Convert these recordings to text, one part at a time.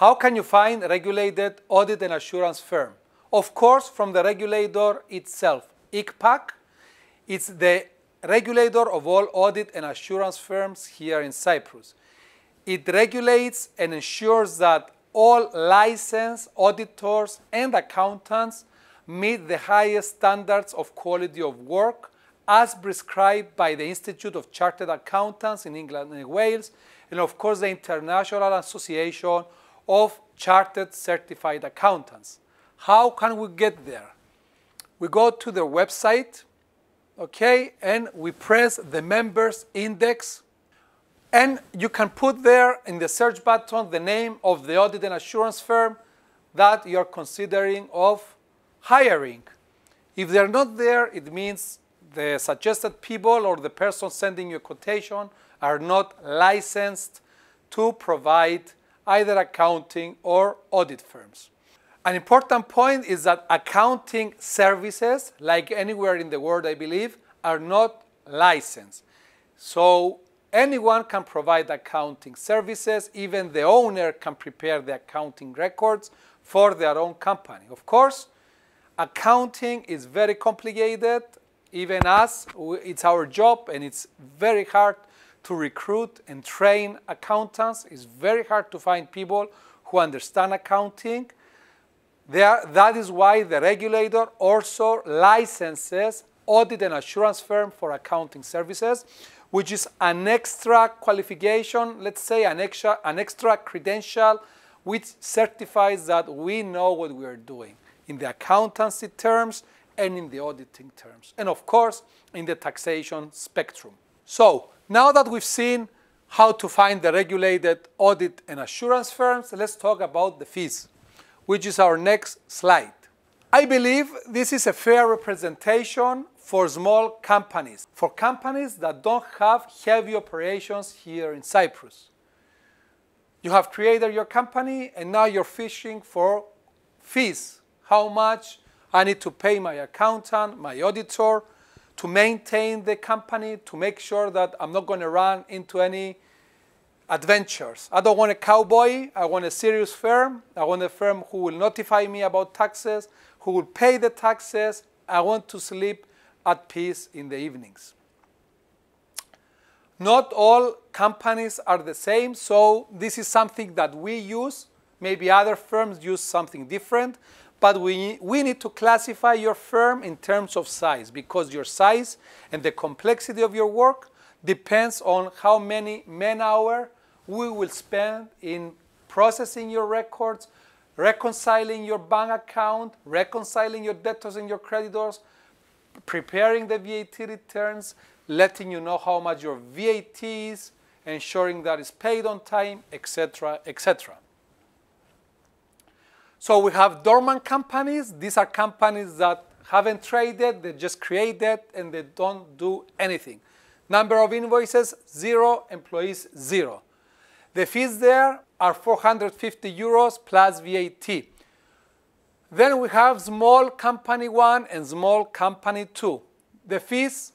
How can you find a regulated audit and assurance firm? Of course, from the regulator itself. ICPAC, it's the regulator of all audit and assurance firms here in Cyprus. It regulates and ensures that all licensed auditors and accountants meet the highest standards of quality of work as prescribed by the Institute of Chartered Accountants in England and Wales, and of course the International Association of Chartered Certified Accountants. How can we get there? We go to their website, okay, and we press the members index and you can put there in the search button the name of the audit and assurance firm that you're considering of hiring. If they're not there, it means the suggested people or the person sending you a quotation are not licensed to provide either accounting or audit firms. An important point is that accounting services, like anywhere in the world, I believe, are not licensed. So anyone can provide accounting services. Even the owner can prepare the accounting records for their own company. Of course, accounting is very complicated. Even us, it's our job and it's very hard to recruit and train accountants. It's very hard to find people who understand accounting. There, that is why the regulator also licenses audit and assurance firm for accounting services which is an extra qualification, let's say an extra, an extra credential, which certifies that we know what we are doing in the accountancy terms and in the auditing terms, and of course, in the taxation spectrum. So, now that we've seen how to find the regulated audit and assurance firms, let's talk about the fees, which is our next slide. I believe this is a fair representation for small companies, for companies that don't have heavy operations here in Cyprus. You have created your company and now you're fishing for fees. How much I need to pay my accountant, my auditor, to maintain the company, to make sure that I'm not going to run into any adventures. I don't want a cowboy. I want a serious firm. I want a firm who will notify me about taxes, who will pay the taxes. I want to sleep at peace in the evenings. Not all companies are the same, so this is something that we use. Maybe other firms use something different, but we, we need to classify your firm in terms of size because your size and the complexity of your work depends on how many man hours we will spend in processing your records, reconciling your bank account, reconciling your debtors and your creditors, preparing the VAT returns, letting you know how much your VAT is, ensuring that it's paid on time, etc., etc. So we have dormant companies. These are companies that haven't traded, they just created and they don't do anything. Number of invoices, zero. Employees, zero. The fees there are 450 euros plus VAT. Then we have small company one and small company two. The fees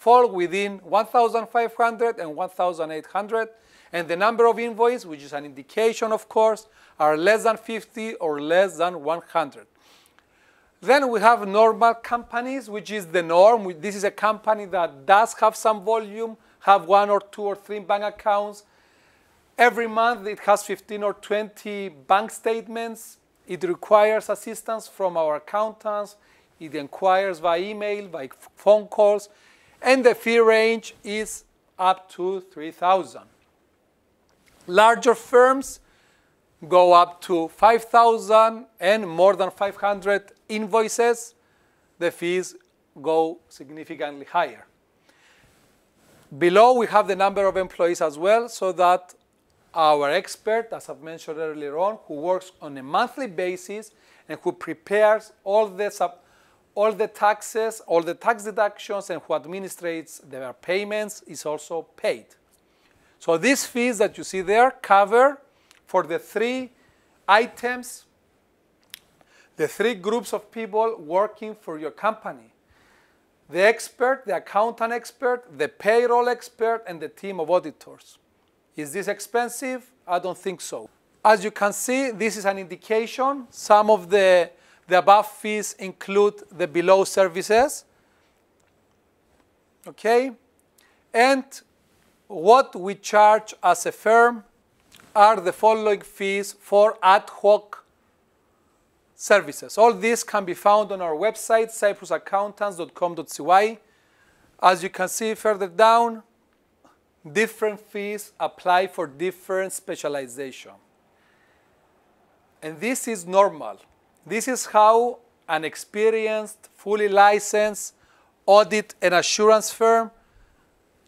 fall within 1,500 and 1,800 and the number of invoices, which is an indication of course, are less than 50 or less than 100. Then we have normal companies, which is the norm. This is a company that does have some volume, have one or two or three bank accounts. Every month it has 15 or 20 bank statements it requires assistance from our accountants. It inquires by email, by phone calls, and the fee range is up to 3,000. Larger firms go up to 5,000 and more than 500 invoices, the fees go significantly higher. Below, we have the number of employees as well, so that our expert, as I've mentioned earlier on, who works on a monthly basis and who prepares all the, all the taxes, all the tax deductions, and who administrates their payments is also paid. So these fees that you see there cover for the three items, the three groups of people working for your company. The expert, the accountant expert, the payroll expert, and the team of auditors. Is this expensive? I don't think so. As you can see, this is an indication. Some of the, the above fees include the below services. Okay? And what we charge as a firm are the following fees for ad hoc services. All this can be found on our website, cyprusaccountants.com.cy. As you can see further down, different fees apply for different specialization. And this is normal. This is how an experienced, fully licensed audit and assurance firm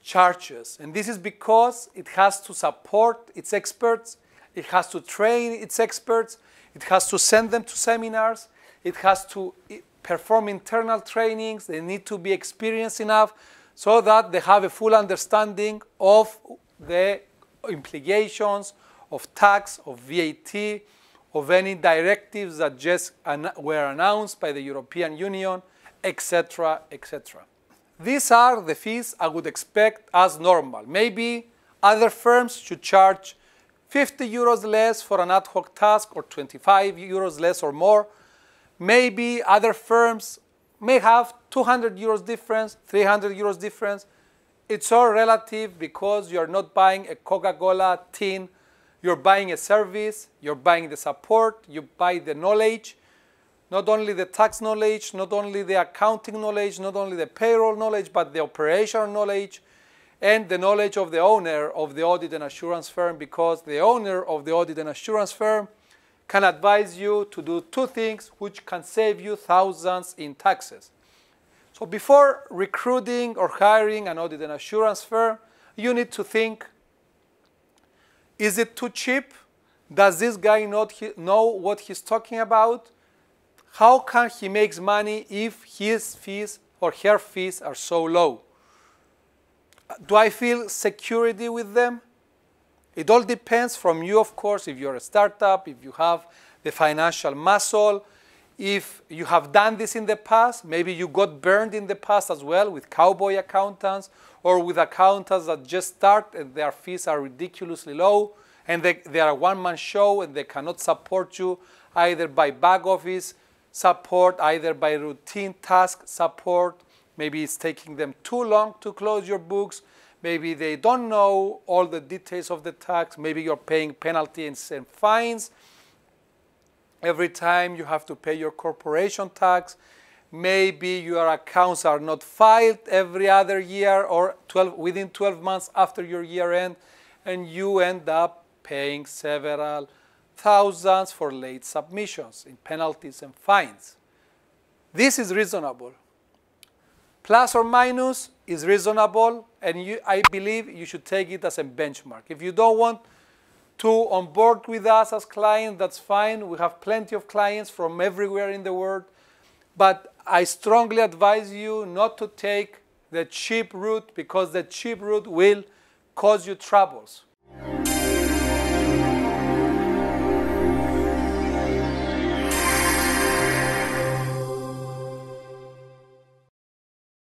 charges. And this is because it has to support its experts, it has to train its experts, it has to send them to seminars, it has to eh, perform internal trainings, they need to be experienced enough so that they have a full understanding of the implications of tax, of VAT, of any directives that just were announced by the European Union, etc., etc. These are the fees I would expect as normal. Maybe other firms should charge 50 euros less for an ad hoc task or 25 euros less or more. Maybe other firms may have 200 euros difference, 300 euros difference. It's all relative because you're not buying a Coca-Cola tin you're buying a service, you're buying the support, you buy the knowledge, not only the tax knowledge, not only the accounting knowledge, not only the payroll knowledge, but the operational knowledge and the knowledge of the owner of the audit and assurance firm because the owner of the audit and assurance firm can advise you to do two things which can save you thousands in taxes. So before recruiting or hiring an audit and assurance firm, you need to think is it too cheap? Does this guy not know what he's talking about? How can he make money if his fees or her fees are so low? Do I feel security with them? It all depends from you, of course, if you're a startup, if you have the financial muscle, if you have done this in the past, maybe you got burned in the past as well with cowboy accountants or with accountants that just start and their fees are ridiculously low and they, they are a one-man show and they cannot support you either by back office support, either by routine task support. Maybe it's taking them too long to close your books. Maybe they don't know all the details of the tax. Maybe you're paying penalties and fines every time you have to pay your corporation tax. Maybe your accounts are not filed every other year or 12, within 12 months after your year end, and you end up paying several thousands for late submissions in penalties and fines. This is reasonable. Plus or minus is reasonable, and you, I believe you should take it as a benchmark. If you don't want to onboard with us as clients, that's fine. We have plenty of clients from everywhere in the world. But I strongly advise you not to take the cheap route because the cheap route will cause you troubles.